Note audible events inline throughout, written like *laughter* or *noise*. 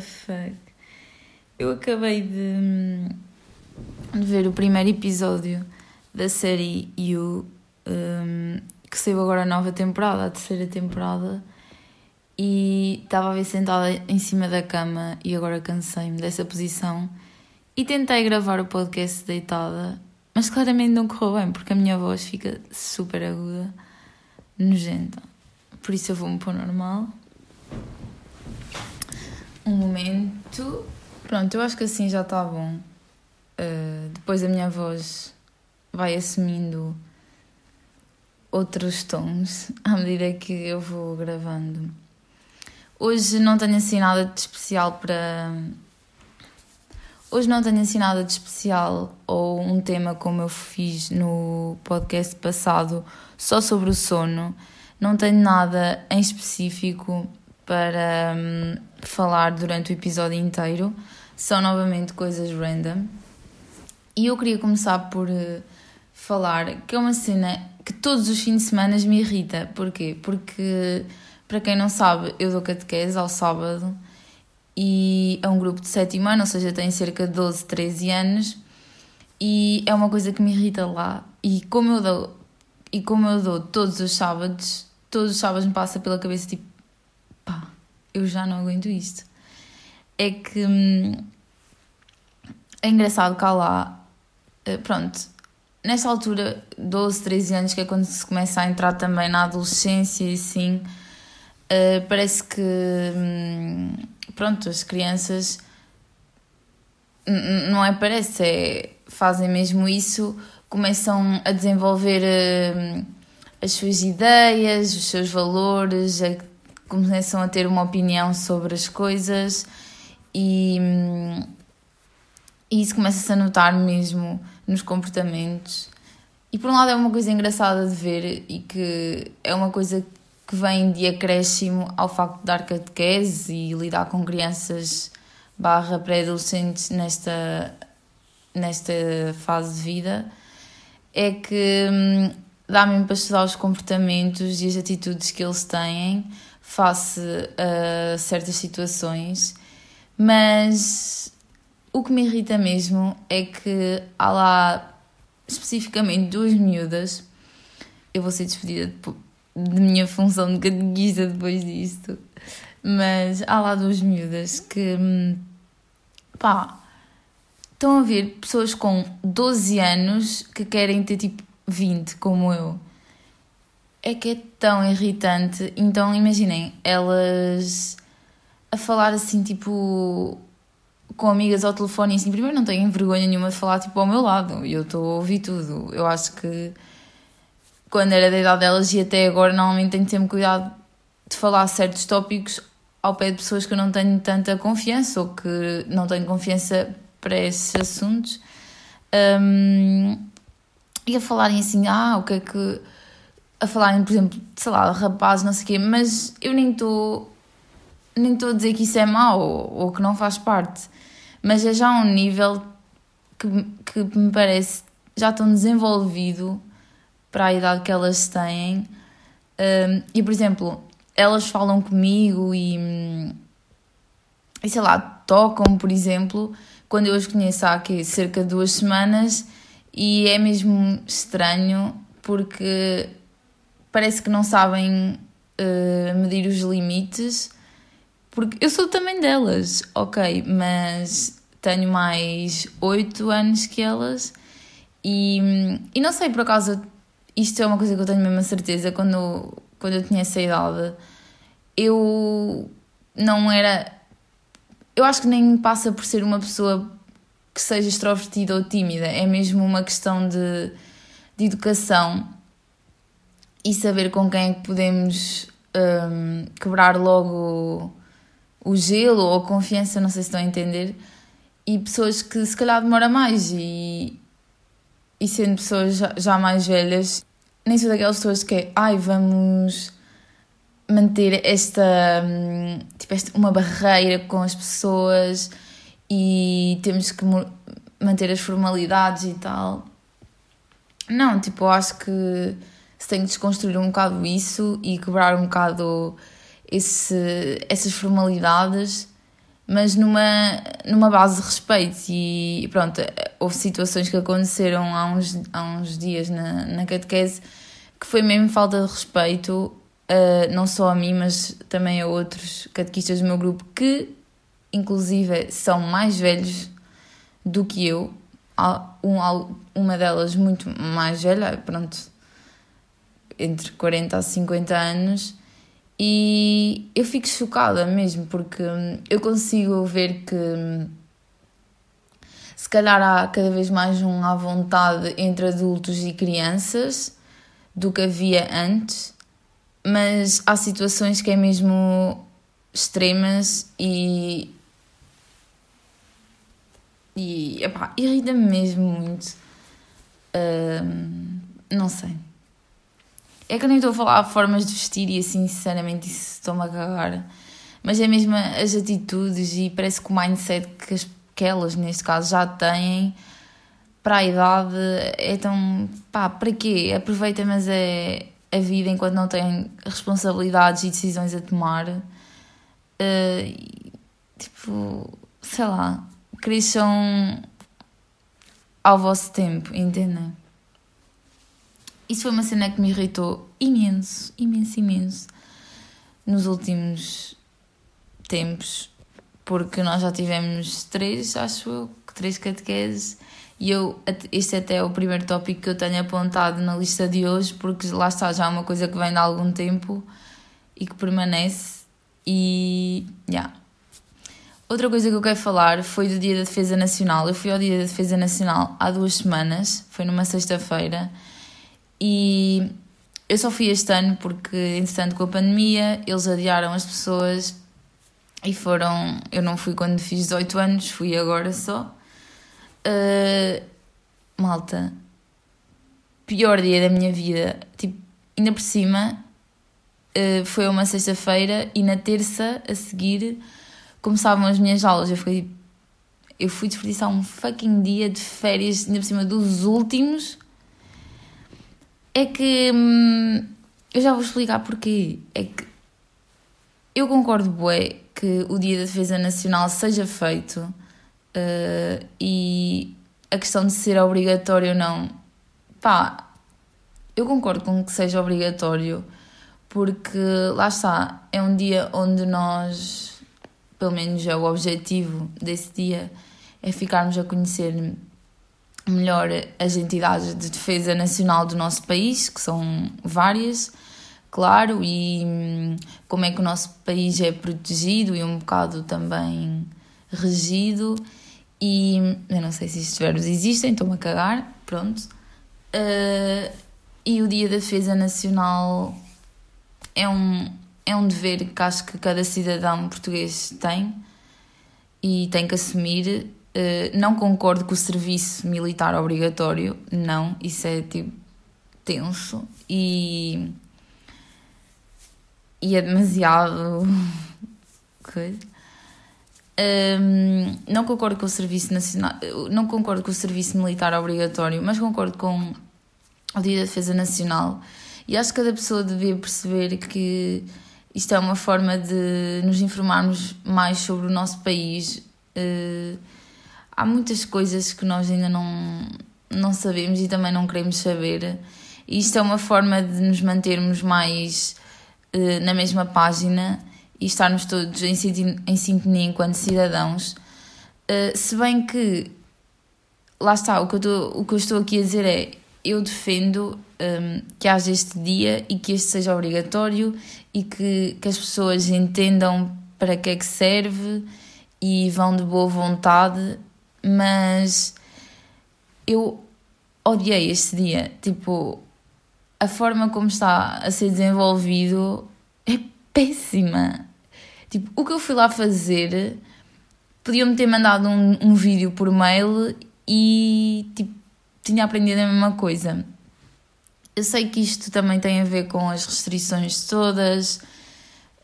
fuck? Eu acabei de, de ver o primeiro episódio da série You, um, que saiu agora a nova temporada, a terceira temporada, e estava a ver sentada em cima da cama e agora cansei-me dessa posição e tentei gravar o podcast deitada, mas claramente não correu bem porque a minha voz fica super aguda, nojenta. Por isso eu vou-me pôr normal. Um momento. Pronto, eu acho que assim já está bom. Uh, depois a minha voz vai assumindo outros tons *laughs* à medida que eu vou gravando. Hoje não tenho assim nada de especial para. Hoje não tenho assim nada de especial ou um tema como eu fiz no podcast passado só sobre o sono. Não tenho nada em específico para hum, falar durante o episódio inteiro. São novamente coisas random. E eu queria começar por uh, falar que é uma cena que todos os fins de semana me irrita. Porquê? Porque para quem não sabe, eu dou catequese ao sábado e é um grupo de sétimo ano, ou seja, tem cerca de 12, 13 anos e é uma coisa que me irrita lá. E como eu dou, e como eu dou todos os sábados, todos os sábados me passa pela cabeça tipo, eu já não aguento isto. É que hum, é engraçado cá lá, eh, pronto, nesta altura, 12, 13 anos, que é quando se começa a entrar também na adolescência e assim Uh, parece que hum, pronto, as crianças não é parece, é, fazem mesmo isso, começam a desenvolver uh, as suas ideias, os seus valores, a, começam a ter uma opinião sobre as coisas e, e isso começa-se a notar mesmo nos comportamentos. E por um lado é uma coisa engraçada de ver e que é uma coisa que vem de acréscimo ao facto de dar catequese e lidar com crianças barra pré-adolescentes nesta, nesta fase de vida, é que hum, dá mesmo para estudar os comportamentos e as atitudes que eles têm face a certas situações, mas o que me irrita mesmo é que há lá especificamente duas miúdas. Eu vou ser despedida de minha função de catequista depois disto. Mas há lá duas miúdas que, hum, pá, estão a ver pessoas com 12 anos que querem ter tipo 20, como eu. É que é tão irritante. Então, imaginem, elas a falar assim, tipo, com amigas ao telefone e assim, primeiro não têm vergonha nenhuma de falar tipo ao meu lado. Eu estou a ouvir tudo. Eu acho que quando era da idade delas e até agora, normalmente tenho sempre cuidado de falar certos tópicos ao pé de pessoas que eu não tenho tanta confiança ou que não tenho confiança para esses assuntos. Um, e a falarem assim, ah, o que é que. A falarem, por exemplo, sei lá, rapazes, não sei o quê, mas eu nem estou. Nem estou a dizer que isso é mau ou, que não faz parte, mas é já um nível que, que me parece já tão desenvolvido para a idade que elas têm. Um, e, por exemplo, elas falam comigo e, e sei lá, tocam, por exemplo, quando eu as conheço há aqui, cerca de duas semanas e é mesmo estranho porque parece que não sabem uh, medir os limites. Porque eu sou também delas, ok, mas tenho mais oito anos que elas e, e não sei, por acaso isto é uma coisa que eu tenho mesmo a certeza, quando, quando eu tinha essa idade, eu não era. Eu acho que nem passa por ser uma pessoa que seja extrovertida ou tímida, é mesmo uma questão de, de educação e saber com quem é que podemos um, quebrar logo o gelo ou a confiança, não sei se estão a entender, e pessoas que se calhar demora mais e, e sendo pessoas já, já mais velhas, nem sou daquelas pessoas que é, ai, vamos manter esta, hum, tipo, esta, uma barreira com as pessoas e temos que manter as formalidades e tal. Não, tipo, eu acho que se tem que desconstruir um bocado isso e quebrar um bocado esse, essas formalidades, mas numa, numa base de respeito. E pronto, houve situações que aconteceram há uns, há uns dias na, na catequese que foi mesmo falta de respeito, uh, não só a mim, mas também a outros catequistas do meu grupo que, inclusive, são mais velhos do que eu. Um, uma delas muito mais velha, pronto, entre 40 a 50 anos e eu fico chocada mesmo, porque hum, eu consigo ver que hum, se calhar há cada vez mais um à vontade entre adultos e crianças do que havia antes, mas há situações que é mesmo extremas e. E irrita-me mesmo muito. Uh, não sei. É que eu nem estou a falar formas de vestir e assim, sinceramente, isso estou-me a cagar. Mas é mesmo as atitudes e parece que o mindset que, as, que elas, neste caso, já têm para a idade é tão. pá, para quê? Aproveita, mas é a vida enquanto não têm responsabilidades e decisões a tomar. Uh, tipo, sei lá, cresçam ao vosso tempo, entendem? Isso foi uma cena que me irritou imenso, imenso, imenso nos últimos tempos, porque nós já tivemos três, acho eu, três catequeses e eu, este até é o primeiro tópico que eu tenho apontado na lista de hoje, porque lá está, já uma coisa que vem de algum tempo e que permanece. E. Yeah. Outra coisa que eu quero falar foi do Dia da Defesa Nacional. Eu fui ao Dia da Defesa Nacional há duas semanas, foi numa sexta-feira, e eu só fui este ano porque, entretanto, com a pandemia, eles adiaram as pessoas e foram. Eu não fui quando fiz 18 anos, fui agora só. Uh, malta, pior dia da minha vida. Tipo, ainda por cima, uh, foi uma sexta-feira e na terça a seguir começavam as minhas aulas. Eu fiquei eu fui desperdiçar um fucking dia de férias, ainda por cima dos últimos é que hum, eu já vou explicar porquê. É que eu concordo, bué, que o Dia da Defesa Nacional seja feito uh, e a questão de ser obrigatório ou não, pá, eu concordo com que seja obrigatório porque lá está, é um dia onde nós, pelo menos é o objetivo desse dia, é ficarmos a conhecer melhor as entidades de defesa nacional do nosso país, que são várias, claro, e hum, como é que o nosso país é protegido e um bocado também regido. E eu não sei se estes verbos existem, estou-me a cagar, pronto. Uh, e o Dia da Defesa Nacional é um, é um dever que acho que cada cidadão português tem e tem que assumir Uh, não concordo com o serviço militar obrigatório, não, isso é tipo tenso e, e é demasiado *laughs* coisa. Um, não concordo com o serviço nacional, não concordo com o serviço militar obrigatório, mas concordo com o Dia da Defesa Nacional e acho que cada pessoa devia perceber que isto é uma forma de nos informarmos mais sobre o nosso país. Uh, há muitas coisas que nós ainda não, não sabemos e também não queremos saber. E isto é uma forma de nos mantermos mais uh, na mesma página e estarmos todos em, em sintonia enquanto cidadãos. Uh, se bem que, lá está, o que, eu estou, o que eu estou aqui a dizer é: eu defendo um, ehm, que haja este dia e que este seja obrigatório e que, que as pessoas entendam para que é que serve e vão de boa vontade mas eu odiei este dia. Tipo, a forma como está a ser desenvolvido é péssima. Tipo, o que eu fui lá fazer, podiam-me ter mandado um, um vídeo por mail e tipo, tinha aprendido a mesma coisa. Eu sei que isto também tem a ver com as restrições todas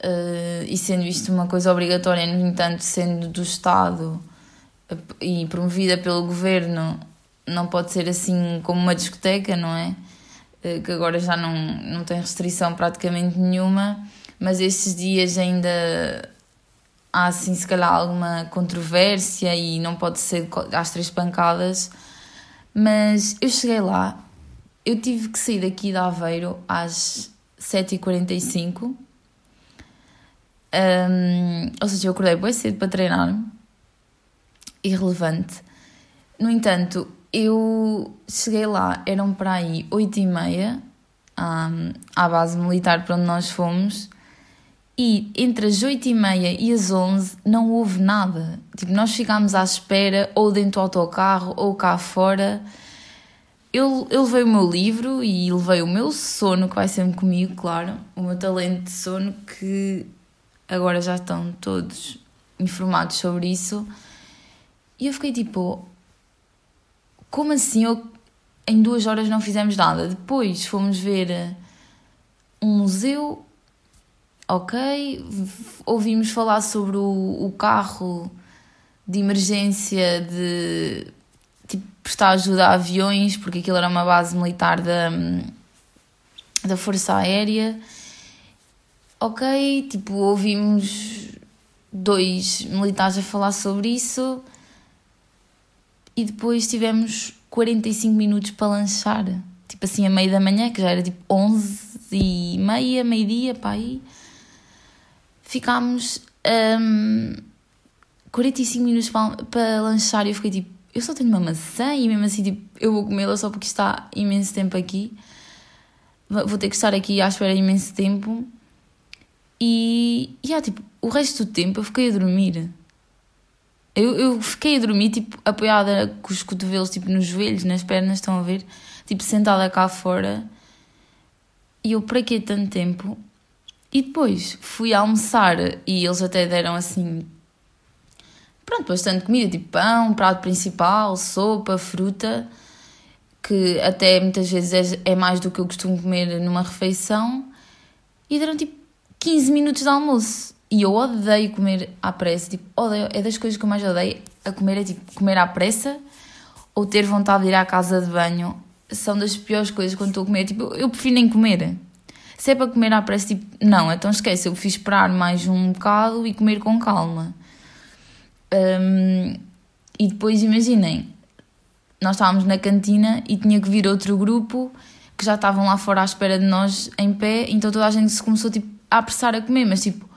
uh, e sendo isto uma coisa obrigatória, no entanto, sendo do Estado e promovida pelo governo não pode ser assim como uma discoteca, não é? Eh, que agora já não, não tem restrição praticamente nenhuma, mas estes dias ainda há assim se calhar alguma controvérsia e não pode ser às três pancadas. Mas eu cheguei lá, eu tive que sair daqui de Aveiro às 7h45. Um, ou seja, eu acordei bem cedo para treinar. Irrelevante. No entanto, eu cheguei lá, eram para aí 8h30, um, à base militar para onde nós fomos e entre as 8 e meia e as 11 não houve nada. Tipo, nós ficámos à espera ou dentro do autocarro ou cá fora. Eu, eu levei o meu livro e levei o meu sono, que vai sempre comigo, claro, o meu talento de sono, que agora já estão todos informados sobre isso. E eu fiquei tipo, como assim? Eu, em duas horas não fizemos nada. Depois fomos ver um museu ok, ouvimos falar sobre o, o carro de emergência de tipo, prestar ajuda a aviões, porque aquilo era uma base militar da, da Força Aérea. Ok, tipo, ouvimos dois militares a falar sobre isso e depois tivemos 45 minutos para lanchar, tipo assim, a meio da manhã, que já era tipo 11 e meia, meio-dia, para aí ficámos um, 45 minutos para, para lanchar e eu fiquei tipo, eu só tenho uma maçã e mesmo assim tipo, eu vou comê-la só porque está imenso tempo aqui. Vou ter que estar aqui à espera imenso tempo. E, e yeah, tipo, o resto do tempo eu fiquei a dormir. Eu, eu fiquei a dormir, tipo, apoiada com os cotovelos, tipo, nos joelhos, nas pernas, estão a ver? Tipo, sentada cá fora. E eu, para que tanto tempo? E depois fui almoçar e eles até deram assim. Pronto, bastante comida, tipo pão, prato principal, sopa, fruta, que até muitas vezes é, é mais do que eu costumo comer numa refeição. E deram tipo 15 minutos de almoço. E eu odeio comer à pressa, tipo, odeio, é das coisas que eu mais odeio a comer, é tipo comer à pressa ou ter vontade de ir à casa de banho. São das piores coisas quando estou a comer, tipo, eu prefiro nem comer. Se é para comer à pressa, tipo, não, então esquece, eu fiz esperar mais um bocado e comer com calma. Um, e depois imaginem, nós estávamos na cantina e tinha que vir outro grupo que já estavam lá fora à espera de nós em pé, então toda a gente se começou tipo, a apressar a comer, mas tipo,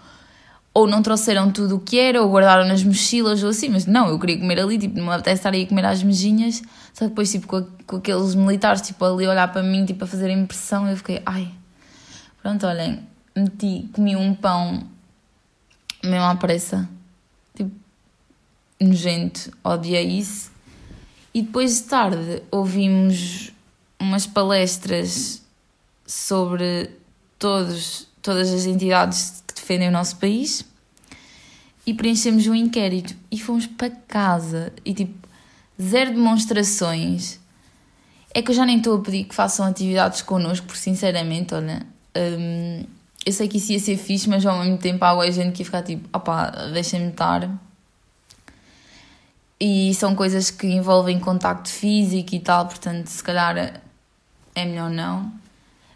ou não trouxeram tudo o que era, ou guardaram nas mochilas, ou assim, mas não, eu queria comer ali, tipo, não me apetece estar aí a comer às mejinhas, só que depois, tipo, com, com aqueles militares, tipo, ali a olhar para mim, tipo, a fazer impressão, eu fiquei, ai, Pronto, olhem, meti, comi um pão mesmo à pressa. Tipo, nojento, odiei isso. E depois de tarde ouvimos umas palestras sobre todos, todas as entidades defendem o nosso país e preenchemos um inquérito e fomos para casa e tipo, zero demonstrações. É que eu já nem estou a pedir que façam atividades connosco, porque sinceramente, olha, um, eu sei que isso ia ser fixe, mas ao mesmo tempo há gente que ia ficar tipo, opá, deixem-me estar. E são coisas que envolvem contacto físico e tal, portanto, se calhar é melhor não.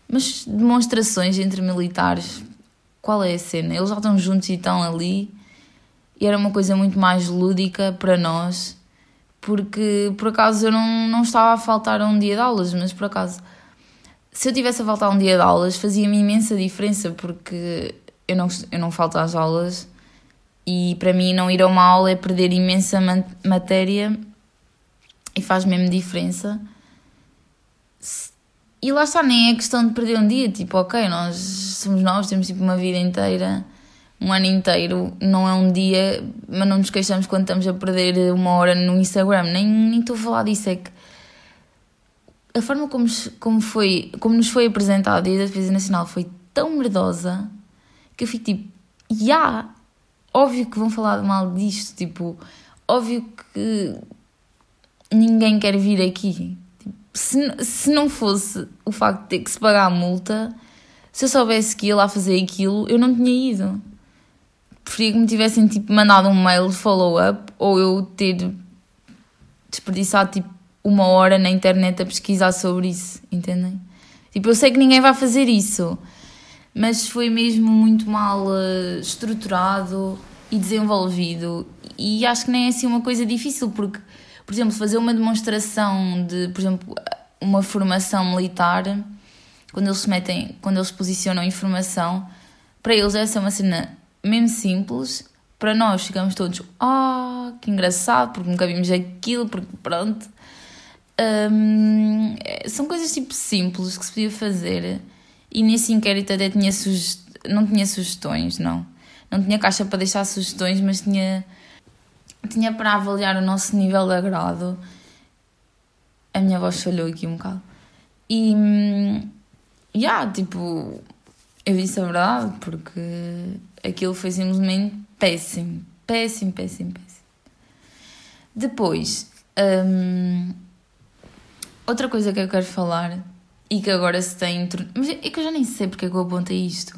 Mas demonstrações entre militares, qual é a cena? Eles já estão juntos e estão ali. E era uma coisa muito mais lúdica para nós, porque por acaso eu não, não estava a faltar um dia de aulas, mas por acaso se eu tivesse a faltar um dia de aulas, fazia-me imensa diferença, porque eu não, eu não falto às aulas e para mim não ir a uma aula é perder imensa matéria e faz mesmo diferença. E lá está, nem é questão de perder um dia, tipo, ok, nós somos novos, temos tipo uma vida inteira, um ano inteiro, não é um dia, mas não nos queixamos quando estamos a perder uma hora no Instagram, nem, nem estou a falar disso, é que a forma como, como, foi, como nos foi apresentada a defesa nacional foi tão merdosa que eu fico tipo, já, yeah, óbvio que vão falar mal disto, tipo, óbvio que ninguém quer vir aqui. Tipo, se, se não fosse o facto de ter que se pagar a multa, se eu soubesse que ia lá fazer aquilo, eu não tinha ido. Preferia que me tivessem tipo, mandado um mail de follow-up ou eu ter desperdiçado tipo uma hora na internet a pesquisar sobre isso, entendem? Tipo, eu sei que ninguém vai fazer isso, mas foi mesmo muito mal uh, estruturado e desenvolvido. E acho que nem é assim uma coisa difícil, porque, por exemplo, fazer uma demonstração de, por exemplo, uma formação militar, quando eles se metem, quando eles posicionam informação, para eles essa é uma cena mesmo simples. Para nós ficamos todos, ah, oh, que engraçado, porque nunca vimos aquilo, porque pronto. Um, são coisas tipo simples que se podia fazer e nesse inquérito até tinha sugest... não tinha sugestões, não. Não tinha caixa para deixar sugestões, mas tinha, tinha para avaliar o nosso nível de agrado. A minha voz falhou aqui um bocado. E, yeah, tipo, eu disse a verdade, porque aquilo foi simplesmente péssimo. Péssimo, péssimo, péssimo. Depois, hum, outra coisa que eu quero falar e que agora se tem. Mas é que eu já nem sei porque é que eu apontei isto.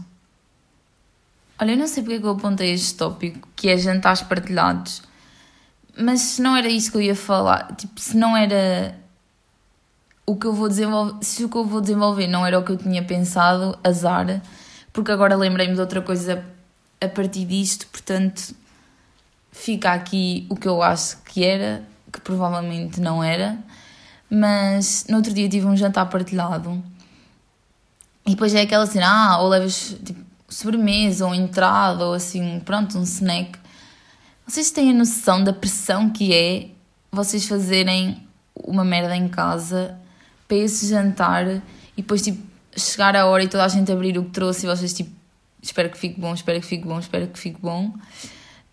Olha, eu não sei porque é que eu apontei este tópico, que é jantares partilhados. Mas se não era isso que eu ia falar, tipo, se não era o que eu vou desenvolver, se o que eu vou desenvolver não era o que eu tinha pensado, azar, porque agora lembrei-me de outra coisa a partir disto, portanto, fica aqui o que eu acho que era, que provavelmente não era. Mas no outro dia tive um jantar partilhado e depois é aquela cena, ah, ou levas tipo, sobremesa ou entrada ou assim, pronto, um snack. Vocês têm a noção da pressão que é vocês fazerem uma merda em casa para esse jantar e depois tipo chegar a hora e toda a gente abrir o que trouxe e vocês tipo espero que fique bom, espero que fique bom, espero que fique bom.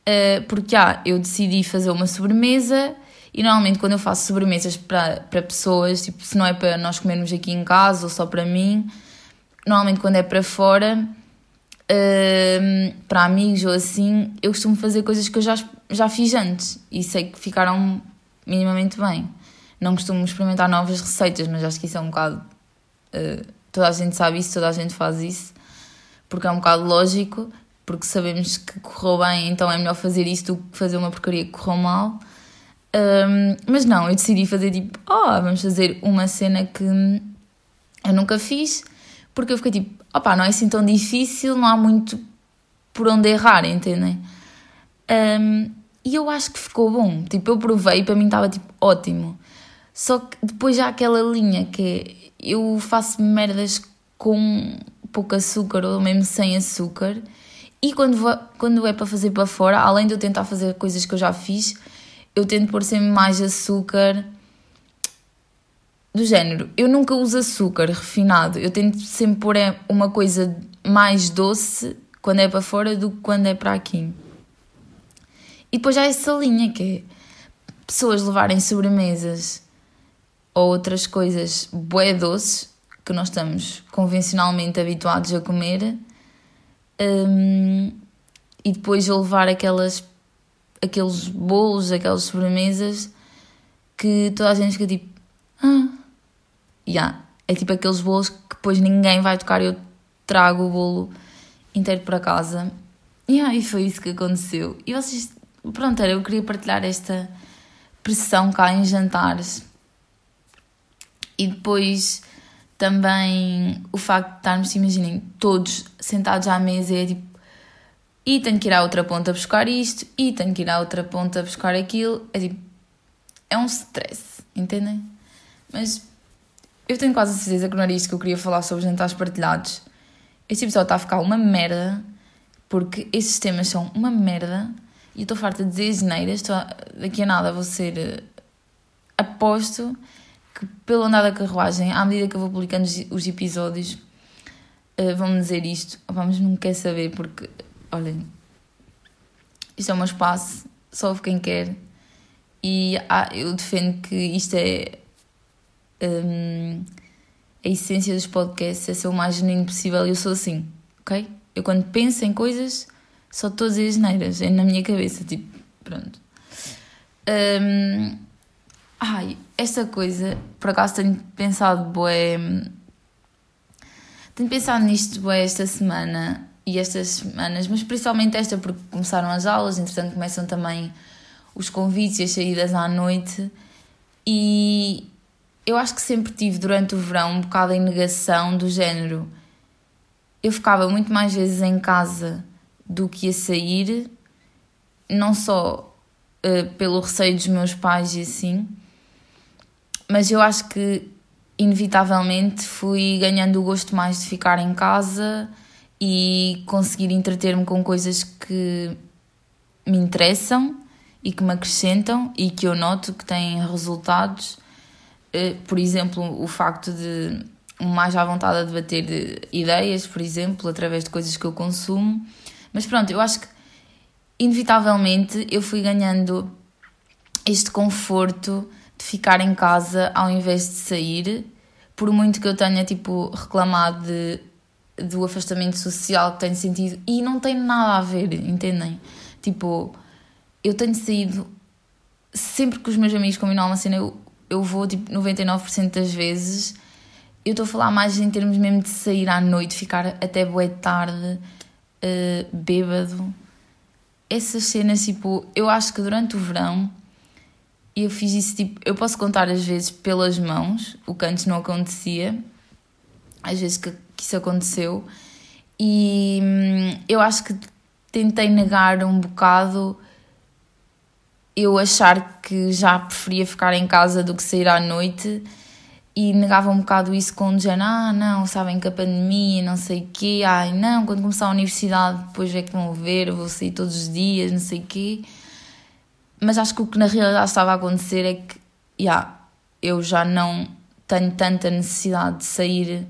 Uh, porque ah, eu decidi fazer uma sobremesa e normalmente quando eu faço sobremesas para, pessoas, tipo, se não é para nós comermos aqui em casa ou só para mim, normalmente quando é para fora, uh, para amigos ou assim, eu costumo fazer coisas que eu já, já fiz antes e sei que ficaram minimamente bem. Não costumo experimentar novas receitas, mas acho que isso é um bocado. Uh, toda a gente sabe isso, toda a gente faz isso, porque é um bocado lógico, porque sabemos que correu bem, então é melhor fazer isso do que fazer uma porcaria que correu mal. Um, mas não, eu decidi fazer tipo, oh, vamos fazer uma cena que eu nunca fiz, porque eu fiquei tipo, opá, não é assim tão difícil, não há muito por onde errar, entendem? Um, e eu acho que ficou bom, tipo, eu provei e para mim estava tipo ótimo. Só que depois há aquela linha que é, eu faço merdas com pouco açúcar ou mesmo sem açúcar, e quando, vou, quando é para fazer para fora, além de eu tentar fazer coisas que eu já fiz, eu tento pôr sempre mais açúcar do género. Eu nunca uso açúcar refinado, eu tento sempre pôr é, uma coisa mais doce quando é para fora do que quando é para aqui. E depois há essa linha que é pessoas levarem sobremesas ou outras coisas bué doces que nós estamos convencionalmente habituados a comer um, e depois eu levar aquelas aqueles bolos, aquelas sobremesas que toda a gente fica tipo, ah, yeah. é tipo aqueles bolos que depois ninguém vai tocar eu trago o bolo inteiro para casa. Yeah, e foi isso que aconteceu. E vocês, pronto, era, eu queria partilhar esta pressão cá em jantares. E depois também o facto de estarmos, imaginem, todos sentados à mesa é tipo e tenho que ir à outra ponta buscar isto, e tenho que ir à outra ponta buscar aquilo. É tipo, é um stress, entendem? Mas eu tenho quase a certeza que não era isto que eu queria falar sobre jantares partilhados. Este episódio está a ficar uma merda, porque esses temas são uma merda, e eu estou farta de dizer geneiras, estou a, daqui a nada vou ser. Uh, aposto que pelo andar da carruagem, à medida que eu vou publicando os, os episódios, uh, vão-me dizer isto. Vamos, não quer saber, porque olhem, isto é um espaço, só ouve quem quer. E ah, eu defendo que isto é um, a essência dos podcasts, é ser o mais genuíno possível eu sou assim, ok? Eu quando penso em coisas, só todas as neiras, é na minha cabeça, tipo, pronto. Um, ai, esta coisa, por acaso tenho pensado, boé. Tenho pensado nisto, boé, esta semana e estas semanas, mas principalmente esta porque começaram as aulas, entretanto começam também os convites e as saídas à noite e eu acho que sempre tive durante o verão um bocado em negação do género eu ficava muito mais vezes em casa do que a sair, não só uh, pelo receio dos meus pais e assim, mas eu acho que inevitavelmente fui ganhando o gosto mais de ficar em casa e conseguir entreter-me com coisas que me interessam e que me acrescentam e que eu noto que têm resultados. Eh, por exemplo, o facto de mais à vontade a debater ideias, por exemplo, através de coisas que eu consumo. Mas pronto, eu acho que inevitavelmente eu fui ganhando este conforto de ficar em casa ao invés de sair, por muito que eu tenha tipo reclamado de, do afastamento social que tenho sentido e não tem nada a ver, entendem? Tipo, eu tenho saído sempre que os meus amigos combinam uma cena, eu, eu vou tipo 99% das vezes. Eu estou a falar mais em termos mesmo de sair à noite, ficar até boa tarde, uh, bêbado. Essas cenas, tipo, eu acho que durante o verão eu fiz isso, tipo, eu posso contar às vezes pelas mãos, o que antes não acontecia, às vezes que, que isso aconteceu, e hum, eu acho que tentei negar um bocado eu achar que já preferia ficar em casa do que sair à noite e negava um bocado isso com o género, ah não, sabem que a pandemia, não sei o quê, ai não, quando começar a universidade depois é que vão ver, vou sair todos os dias, não sei o quê. Mas acho que o que na realidade estava a acontecer é que, yeah, eu já não tenho tanta necessidade de sair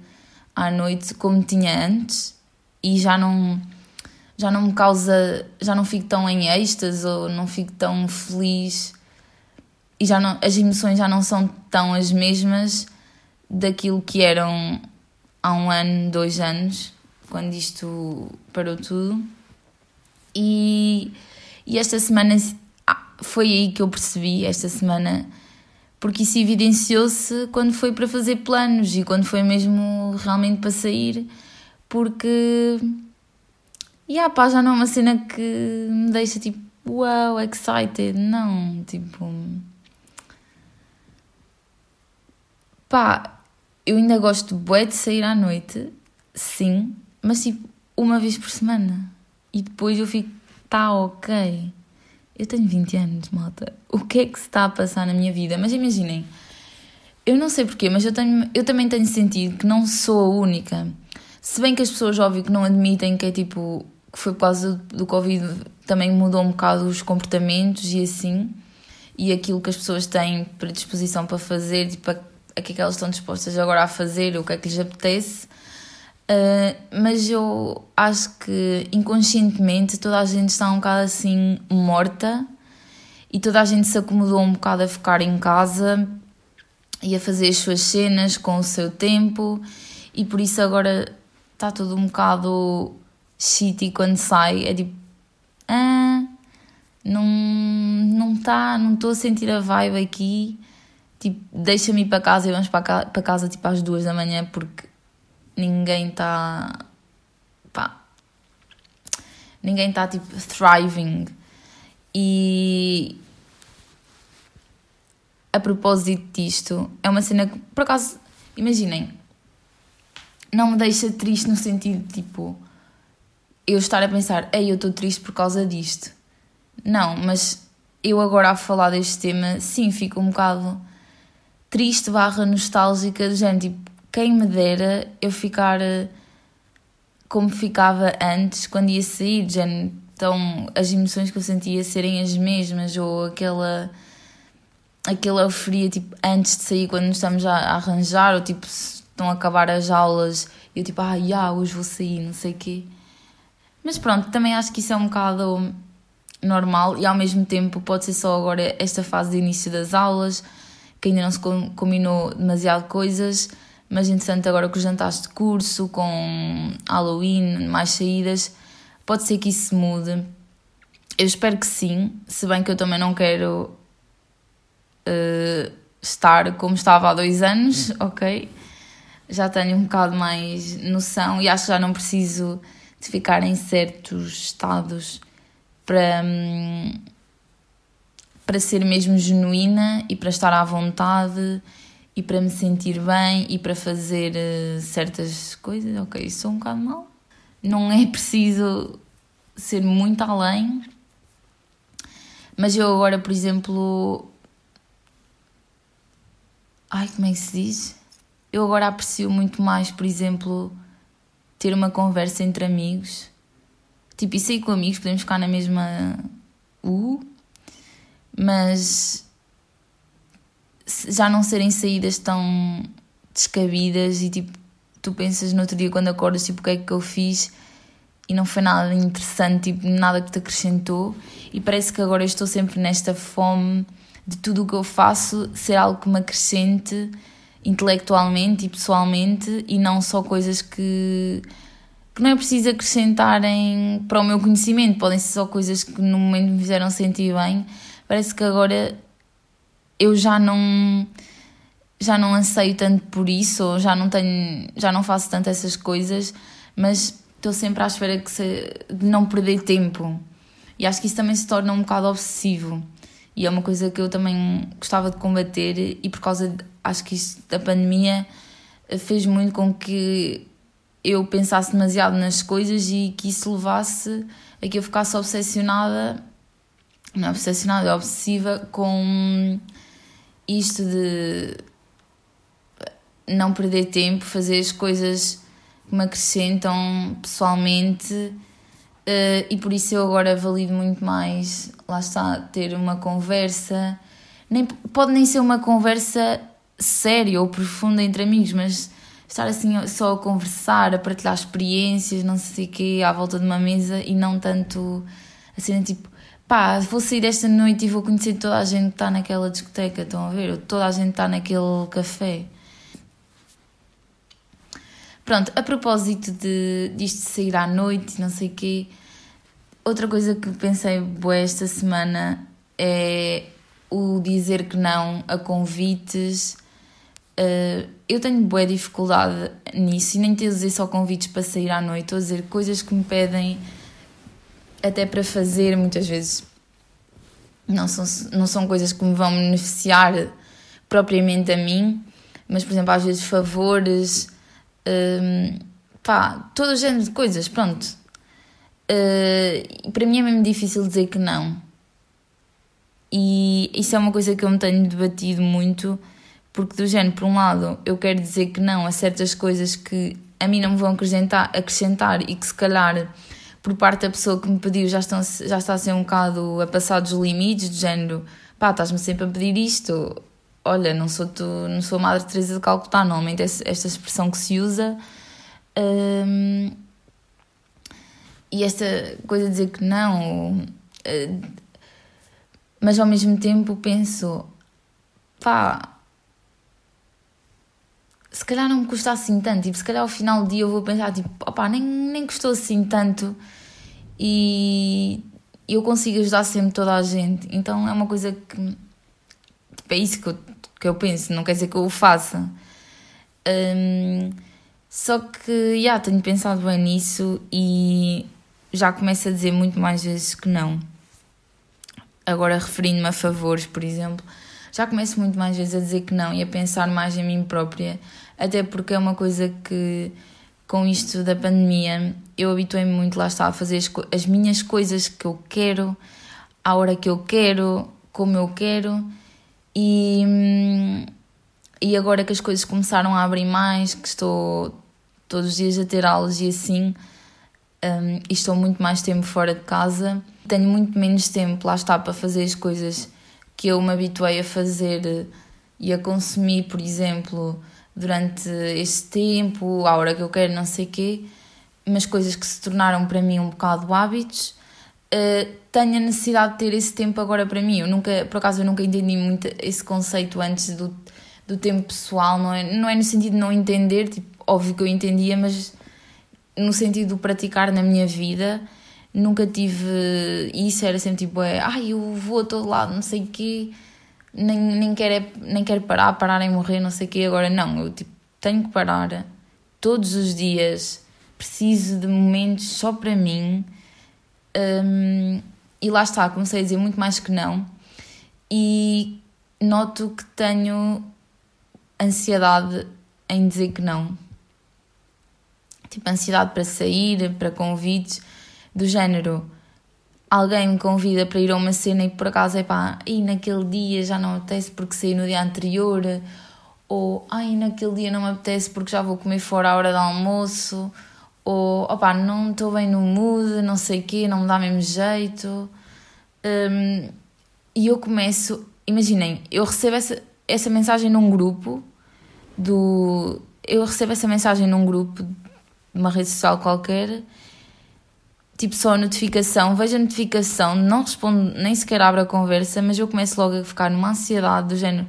à noite como tinha antes e já não já não me causa, já não fico tão em êxtase ou não fico tão feliz e já não, as emoções já não são tão as mesmas daquilo que eram há um ano, dois anos, quando isto parou tudo. E, e esta semana foi aí que eu percebi, esta semana, porque isso evidenciou-se quando foi para fazer planos e quando foi mesmo realmente para sair, porque e ah, pá, já não é uma cena que me deixa tipo, wow, excited. Não, tipo. Pá, eu ainda gosto bué de sair à noite, sim, mas tipo, uma vez por semana. E depois eu fico, tá ok. Eu tenho 20 anos, malta. O que é que se está a passar na minha vida? Mas imaginem, eu não sei porquê, mas eu, tenho, eu também tenho sentido que não sou a única. Se bem que as pessoas, óbvio, que não admitem que é tipo que foi por causa do Covid, também mudou um bocado os comportamentos e assim, e aquilo que as pessoas têm predisposição para fazer, tipo, a que é que elas estão dispostas agora a fazer, o que é que lhes apetece. Uh, mas eu acho que inconscientemente toda a gente está um bocado assim morta e toda a gente se acomodou um bocado a ficar em casa e a fazer as suas cenas com o seu tempo e por isso agora está tudo um bocado shitty quando sai, é tipo, ah, não não está, não estou a sentir a vibe aqui, tipo, deixa-me ir para casa e vamos para para casa tipo às duas da manhã porque ninguém está, pá, ninguém está tipo thriving e a propósito disto, é uma cena que, por acaso, imaginem, não me deixa triste no sentido tipo eu estar a pensar, ei, eu estou triste por causa disto. Não, mas eu agora a falar deste tema, sim, fico um bocado triste barra nostálgica, de gente, tipo, quem me dera eu ficar eh, como ficava antes, quando ia sair, gente, então as emoções que eu sentia serem as mesmas, ou aquela aquela euforia, tipo, antes de sair, quando nos estamos a, arranjar, ou tipo, estão a acabar as aulas, eu tipo, ah, yeah, hoje vou sair, não sei quê. Mas pronto, também acho que isso é um bocado normal e ao mesmo tempo pode ser só agora esta fase de início das aulas, que ainda não se combinou demasiado coisas, mas entretanto agora com os jantares de curso, com Halloween, mais saídas, pode ser que isso mude. Eu espero que sim, se bem que eu também não quero uh, estar como estava há dois anos, ok? Já tenho um bocado mais noção e acho que já não preciso de ficar em certos estados para, hum, para ser mesmo genuína e para estar à vontade e para me sentir bem e para fazer uh, certas coisas. Ok, sou um bocado mal. não é preciso ser muito além. Mas eu agora, por exemplo. Ai, como é que se diz? Eu agora aprecio muito mais, por exemplo, ter uma conversa entre amigos. Tipo, e sair com amigos, podemos ficar na mesma U, mas já não serem saídas tão descabidas e tipo, tu pensas no outro dia quando acordas, tipo, o que é que eu fiz e não foi nada interessante, tipo, nada que te acrescentou e parece que agora eu estou sempre nesta fome de tudo o que eu faço ser algo que me acrescente intelectualmente e pessoalmente e não só coisas que, que não é preciso acrescentarem para o meu conhecimento, podem ser só coisas que no momento me fizeram sentir bem. Parece que agora eu já não já não anseio tanto por isso, ou já não tenho, já não faço tanto essas coisas, mas estou sempre à espera que se, de não perder tempo. E acho que isso também se torna um bocado obsessivo. E é uma coisa que eu também gostava de combater, e por causa, de, acho que isto da pandemia fez muito com que eu pensasse demasiado nas coisas e que isso levasse a que eu ficasse obsessionada, não é obsessionada, é obsessiva com isto de não perder tempo, fazer as coisas que me acrescentam pessoalmente uh, e por isso eu agora valido muito mais, lá está, ter uma conversa, nem, pode nem ser uma conversa séria ou profunda entre amigos, mas estar assim só a conversar, a partilhar experiências, não sei o quê, à volta de uma mesa e não tanto assim, tipo, pá, vou sair esta noite e vou conhecer toda a gente que está naquela discoteca, estão a ver? Toda a gente está naquele café. Pronto, a propósito de, disto de sair à noite, não sei o quê, outra coisa que pensei boa esta semana é o dizer que não a convites. Uh, eu tenho boa dificuldade nisso e nem tenho a dizer só convites para sair à noite, estou a dizer coisas que me pedem até para fazer, muitas vezes não são, não são coisas que me vão beneficiar propriamente a mim, mas por exemplo, às vezes favores um, pá, todo o género de coisas, pronto. Uh, para mim é mesmo difícil dizer que não. E isso é uma coisa que eu me tenho debatido muito, porque do género, por um lado, eu quero dizer que não a certas coisas que a mim não me vão acrescentar, acrescentar e que se calhar por parte da pessoa que me pediu já, estão, já está a ser um bocado a passar dos limites, do género, pá, estás-me sempre a pedir isto, olha, não sou, tu, não sou a Madre Teresa de Calcutá, normalmente esta expressão que se usa. Um, e esta coisa de dizer que não, uh, mas ao mesmo tempo penso, pá, se calhar não me custa assim tanto, tipo, se calhar ao final do dia eu vou pensar, tipo, opá, nem, nem custou assim tanto e eu consigo ajudar sempre toda a gente, então é uma coisa que, tipo, é isso que eu que eu penso, não quer dizer que eu o faça. Um, só que, já, tenho pensado bem nisso e já começo a dizer muito mais vezes que não. Agora, referindo-me a favores, por exemplo, já começo muito mais vezes a dizer que não e a pensar mais em mim própria, até porque é uma coisa que, com isto da pandemia, eu habituei-me muito, lá está, a fazer as, as minhas coisas que eu quero, à hora que eu quero, como eu quero. E, e agora que as coisas começaram a abrir mais, que estou todos os dias a ter aulas e assim, um, e estou muito mais tempo fora de casa, tenho muito menos tempo, lá está, para fazer as coisas que eu me habituei a fazer e a consumir, por exemplo, durante este tempo, a hora que eu quero, não sei quê, mas coisas que se tornaram para mim um bocado hábitos uh, tenho a necessidade de ter esse tempo agora para mim. Eu nunca, por acaso, eu nunca entendi muito esse conceito antes do, do tempo pessoal, não é, não é no sentido de não entender, tipo, óbvio que eu entendia, mas no sentido de praticar na minha vida, nunca tive isso, era sempre tipo, é, ai, eu vou a todo lado, não sei o quê, nem, nem, quero, nem quero parar, parar em morrer, não sei o quê, agora não, eu tipo, tenho que parar todos os dias, preciso de momentos só para mim, um, e lá está, comecei a dizer muito mais que não. E noto que tenho ansiedade em dizer que não. tipo ansiedade para sair, para convites, do género alguém me convida para ir a uma cena e por acaso é pá, e naquele dia já não apetece porque saí no dia anterior, ou ai, naquele dia não me apetece porque já vou comer fora à hora do almoço, ou opá, não estou bem no mood, não sei o quê, não me dá mesmo jeito. Um, e eu começo, imaginem, eu recebo essa, essa mensagem num grupo do. Eu recebo essa mensagem num grupo de uma rede social qualquer tipo só a notificação, vejo a notificação, não respondo, nem sequer abro a conversa, mas eu começo logo a ficar numa ansiedade do género,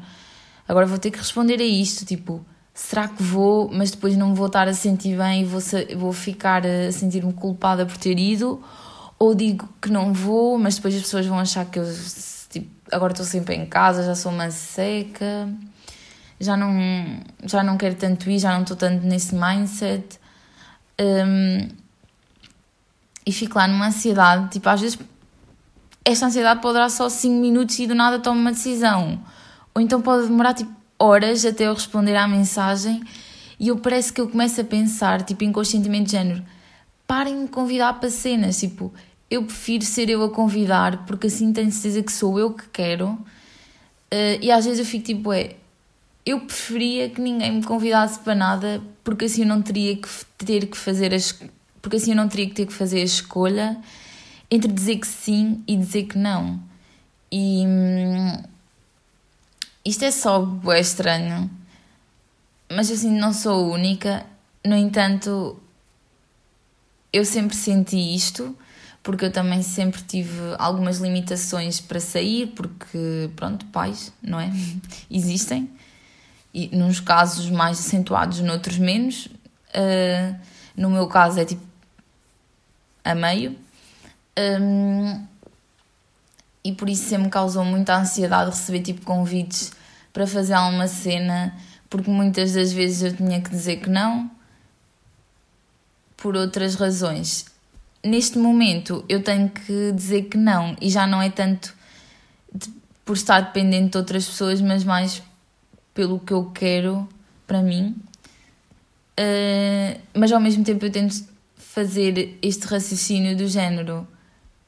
agora vou ter que responder a isto, tipo, será que vou, mas depois não vou estar a sentir bem e vou, vou ficar a sentir-me culpada por ter ido, ou digo que não vou, mas depois as pessoas vão achar que eu tipo, agora estou sempre em casa, já sou uma seca, já não, já não quero tanto ir, já não estou tanto nesse mindset. Um, e fico lá numa ansiedade, tipo, às vezes esta ansiedade pode durar só 5 minutos e do nada tomo uma decisão. Ou então pode demorar tipo horas até eu responder à mensagem e eu parece que eu começo a pensar, tipo, inconscientemente de género, parem de me convidar para cenas, tipo, eu prefiro ser eu a convidar porque assim tenho certeza que sou eu que quero. Uh, e às vezes eu fico tipo, é, eu preferia que ninguém me convidasse para nada porque assim eu não teria que ter que fazer as porque assim eu não teria que ter que fazer a escolha entre dizer que sim e dizer que não. E hum, isto é só é estranho, mas assim não sou única. No entanto, eu sempre senti isto, porque eu também sempre tive algumas limitações para sair, porque, pronto, pais, não é? *laughs* Existem, e nos casos mais acentuados, noutros menos. Uh, no meu caso é tipo a meio. Um, e por isso sempre me causou muita ansiedade receber tipo convites para fazer alguma cena, porque muitas das vezes eu tinha que dizer que não, por outras razões. Neste momento eu tenho que dizer que não, e já não é tanto de, por estar dependente de outras pessoas, mas mais pelo que eu quero para mim. Uh, mas ao mesmo tempo eu tento fazer este raciocínio do género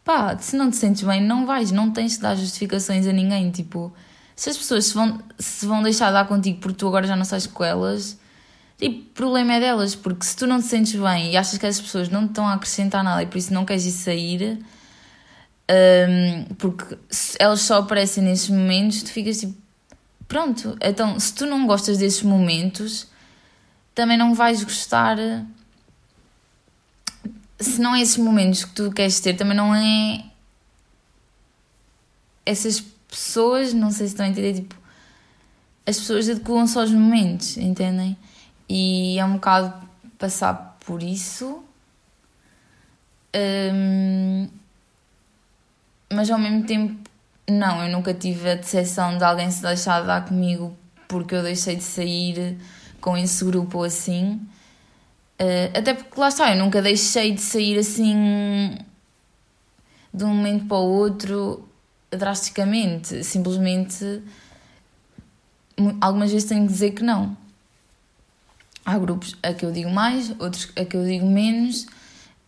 pá, se não te sentes bem, não vais, não tens de dar justificações a ninguém. Tipo, se as pessoas se vão, se vão deixar de dar contigo porque tu agora já não estás com elas, tipo, o problema é delas, porque se tu não te sentes bem e achas que as pessoas não te estão a acrescentar nada e por isso não queres ir sair, um, porque elas só aparecem nesses momentos, tu ficas tipo, pronto, então se tu não gostas desses momentos, também não vais gostar se não é esses momentos que tu queres ter, também não é essas pessoas, não sei se estão a entender, tipo, as pessoas adequam só os momentos, entendem? E é um bocado passar por isso. Um, mas ao mesmo tempo, não, eu nunca tive a decepção de alguém se deixar de dar comigo porque eu deixei de sair com esse grupo assim. Uh, até porque lá está, eu nunca deixei de sair assim de um momento para o outro drasticamente. Simplesmente algumas vezes tenho que dizer que não. Há grupos a que eu digo mais, outros a que eu digo menos. Um,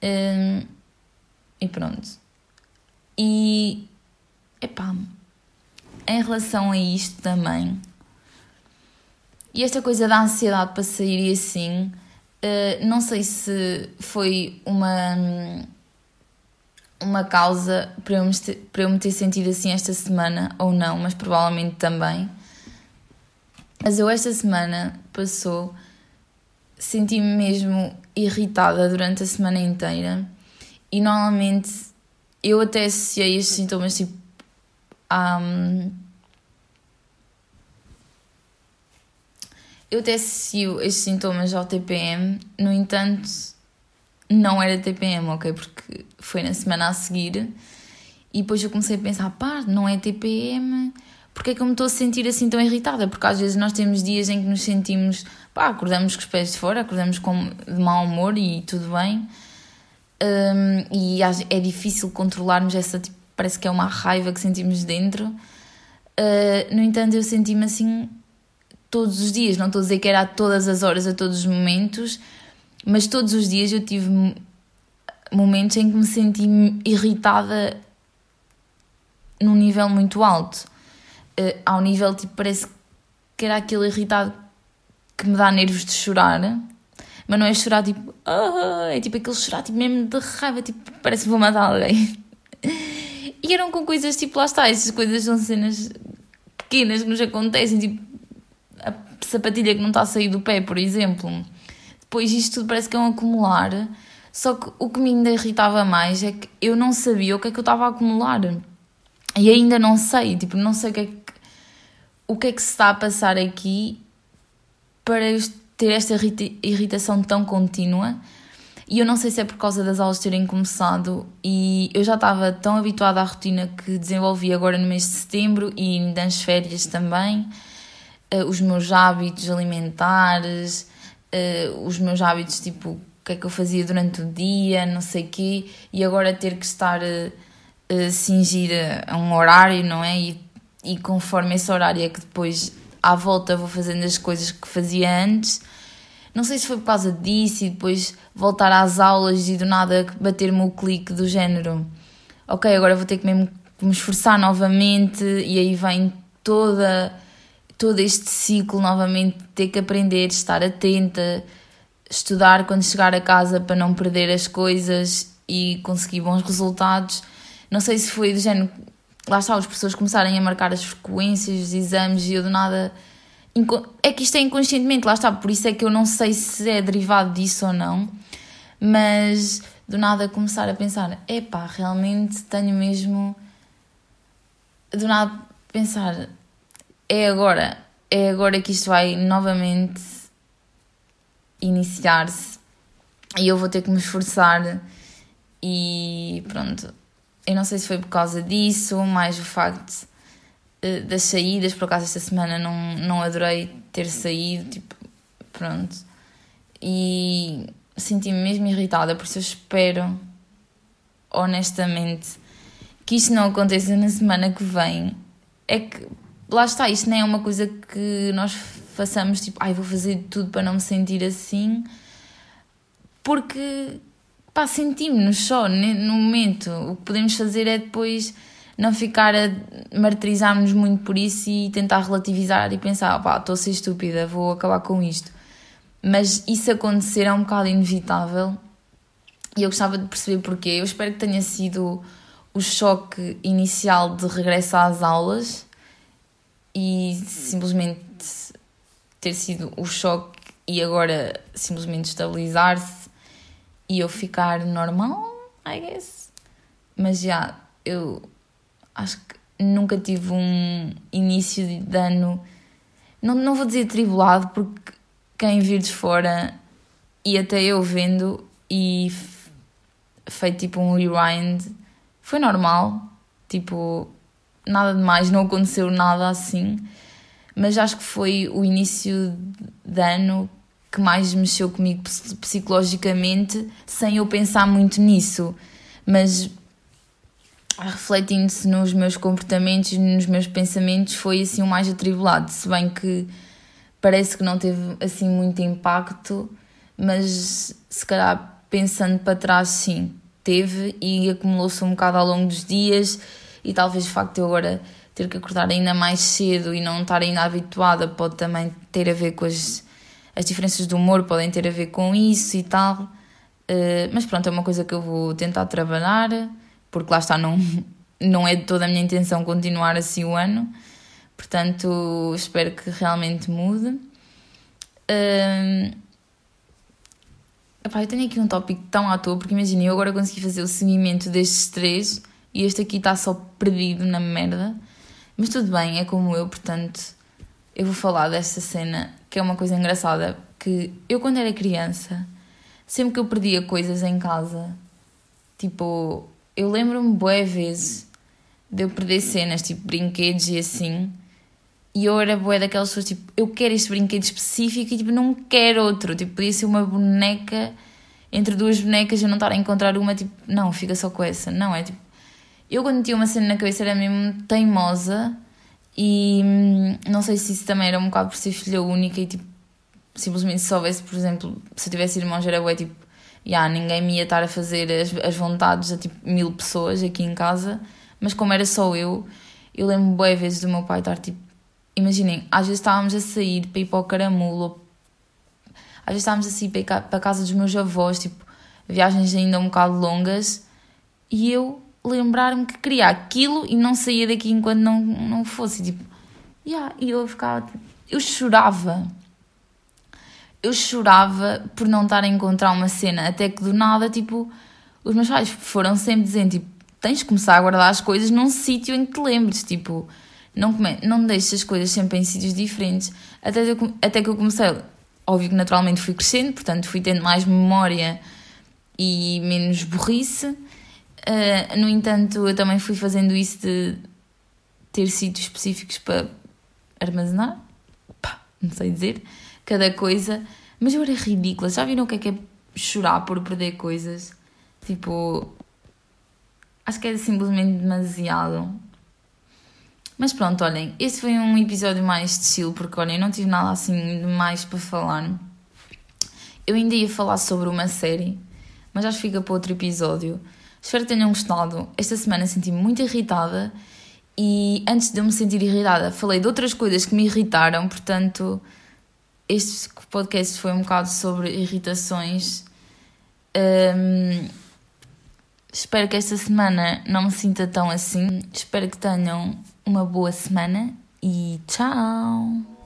eh, e pronto. E epá, em relação a isto também, e esta coisa da ansiedade para sair e assim, Uh, não sei se foi uma, uma causa para eu, me para eu me ter sentido assim esta semana ou não, mas provavelmente também. Mas eu esta semana passou, senti-me mesmo irritada durante a semana inteira e normalmente eu até associei estes sintomas tipo a. Um, Eu até associo estes sintomas ao TPM, no entanto, não era TPM, ok? Porque foi na semana a seguir e depois eu comecei a pensar, pá, não é TPM, porque é que eu me estou a sentir assim tão irritada? Porque às vezes nós temos dias em que nos sentimos, pá, acordamos com os pés de fora, acordamos com, de mau humor e tudo bem, um, e é difícil controlarmos essa, tipo, parece que é uma raiva que sentimos dentro. Uh, no entanto, eu senti-me assim todos os dias, não estou a dizer que era a todas as horas, a todos os momentos, mas todos os dias eu tive momentos em que me senti irritada num nível muito alto. Uh, ao nível, tipo, parece que era aquele irritado que me dá nervos de chorar, mas não é chorar tipo, oh, é tipo aquele chorar tipo, mesmo de raiva, tipo, parece que vou matar alguém. *laughs* E eram com coisas tipo, lá está, essas coisas são cenas pequenas que nos acontecem, tipo sapatilha que não está a sair do pé, por exemplo. Depois isto tudo parece que é um acumular. Só que o que me ainda irritava mais é que eu não sabia o que é que eu estava a acumular. E ainda não sei, tipo, não sei o que é que, o que, é que se está a passar aqui para ter esta irritação tão contínua. E eu não sei se é por causa das aulas terem começado e eu já estava tão habituada à rotina que desenvolvi agora no mês de setembro e nas férias também. Uh, os meus hábitos alimentares, uh, os meus hábitos tipo o que é que eu fazia durante o dia, não sei quê, e agora ter que estar uh, uh, cingida a um horário, não é? E, e conforme esse horário é que depois à volta vou fazendo as coisas que fazia antes não sei se foi por causa disso e depois voltar às aulas e do nada bater-me o clique do género. Ok, agora vou ter que mesmo me esforçar novamente e aí vem toda todo este ciclo novamente ter que aprender, estar atenta, estudar quando chegar a casa para não perder as coisas e conseguir bons resultados. Não sei se foi do género, lá está, as pessoas começarem a marcar as frequências, os exames e eu do nada é que isto é inconscientemente, lá está, por isso é que eu não sei se é derivado disso ou não, mas do nada começar a pensar: epá, realmente tenho mesmo. Do nada pensar: é agora, é agora que isto vai novamente iniciar-se e eu vou ter que me esforçar e pronto. Eu não sei se foi por causa disso, mais o facto eh, das saídas, por acaso esta semana não, não adorei ter saído, tipo, pronto. E senti-me mesmo irritada, por isso eu espero, honestamente, que isto não aconteça na semana que vem. É que, lá está, isto nem é uma coisa que nós façamos, tipo, ai, vou fazer tudo para não me sentir assim, porque, pá, sentimos-nos só no momento. O que podemos fazer é depois não ficar a martirizar-nos muito por isso e tentar relativizar e pensar, pá, estou a ser estúpida, vou acabar com isto. Mas isso acontecer é um bocado inevitável e eu gostava de perceber porquê. Eu espero que tenha sido o choque inicial de regresso às aulas e simplesmente ter sido o choque e agora simplesmente estabilizar-se e eu ficar normal, I guess. Mas já, eu acho que nunca tive um início de ano, não, não vou dizer tribulado, porque quem vir de fora e até eu vendo e feito tipo um rewind, foi normal, tipo, nada de mais, não aconteceu nada assim, mas acho que foi o início de ano que mais mexeu comigo psicologicamente, sem eu pensar muito nisso. Mas refletindo-se nos meus comportamentos nos meus pensamentos, foi assim o mais atribulado. Se bem que parece que não teve assim muito impacto, mas se calhar pensando para trás, sim, teve e acumulou-se um bocado ao longo dos dias. E talvez o facto de eu agora ter que acordar ainda mais cedo e não estar ainda habituada pode também ter a ver com as, as diferenças do humor, podem ter a ver com isso e tal. Uh, mas pronto, é uma coisa que eu vou tentar trabalhar porque lá está, não, *laughs* não é de toda a minha intenção continuar assim o ano, portanto espero que realmente mude. Um, epá, eu tenho aqui um tópico tão à toa, porque imagina, eu agora consegui fazer o seguimento destes três e este aqui está só perdido na merda, mas tudo bem, é como eu, portanto eu vou falar desta cena que é uma coisa engraçada. Que eu, quando era criança, sempre que eu perdia coisas em casa, tipo, eu lembro-me boé vezes de eu perder cenas, tipo brinquedos e assim, e eu era boé daquelas pessoas, tipo, eu quero este brinquedo específico e tipo, não quero outro, tipo, podia ser uma boneca, entre duas bonecas eu não estar a encontrar uma, tipo, não, fica só com essa, não, é tipo, eu quando tinha uma cena na cabeça era mesmo teimosa e hum, não sei se isso também era um bocado por ser filha única e tipo, simplesmente se soubesse, por exemplo, se eu tivesse irmãos era bué, tipo, yeah, ninguém me ia estar a fazer as, as vontades a tipo mil pessoas aqui em casa, mas como era só eu, eu lembro bué vezes do meu pai estar tipo, imaginem, às vezes estávamos a sair para ir para o caramulo, às vezes estávamos a sair para, para a casa dos meus avós, tipo, viagens ainda um bocado longas, e eu lembrar-me que queria aquilo e não saía daqui enquanto não, não fosse, tipo, yeah, e eu ficava, eu chorava, eu chorava por não estar a encontrar uma cena, até que do nada, tipo, os meus pais foram sempre dizendo, tipo, tens de começar a guardar as coisas num sítio em que te lembres, tipo, não, come, não deixes as coisas sempre em sítios diferentes, até, eu, até que eu comecei, óbvio que naturalmente fui crescendo, portanto fui tendo mais memória e menos burrice, uh, no entanto eu também fui fazendo isso de ter sítios específicos para armazenar, Pá, não sei dizer, cada coisa, mas eu era ridícula. Já viram o que é que é chorar por perder coisas? Tipo, acho que é simplesmente demasiado. Mas pronto, olhem, este foi um episódio mais de chill, porque olhem, não tive nada assim mais para falar. Eu ainda ia falar sobre uma série, mas acho que fica para outro episódio. Espero que tenham gostado. Esta semana senti-me muito irritada e antes de eu me sentir irritada, falei de outras coisas que me irritaram, portanto, este podcast foi um bocado sobre irritações. Um, espero que esta semana não me sinta tão assim. Espero que tenham uma boa semana e tchau!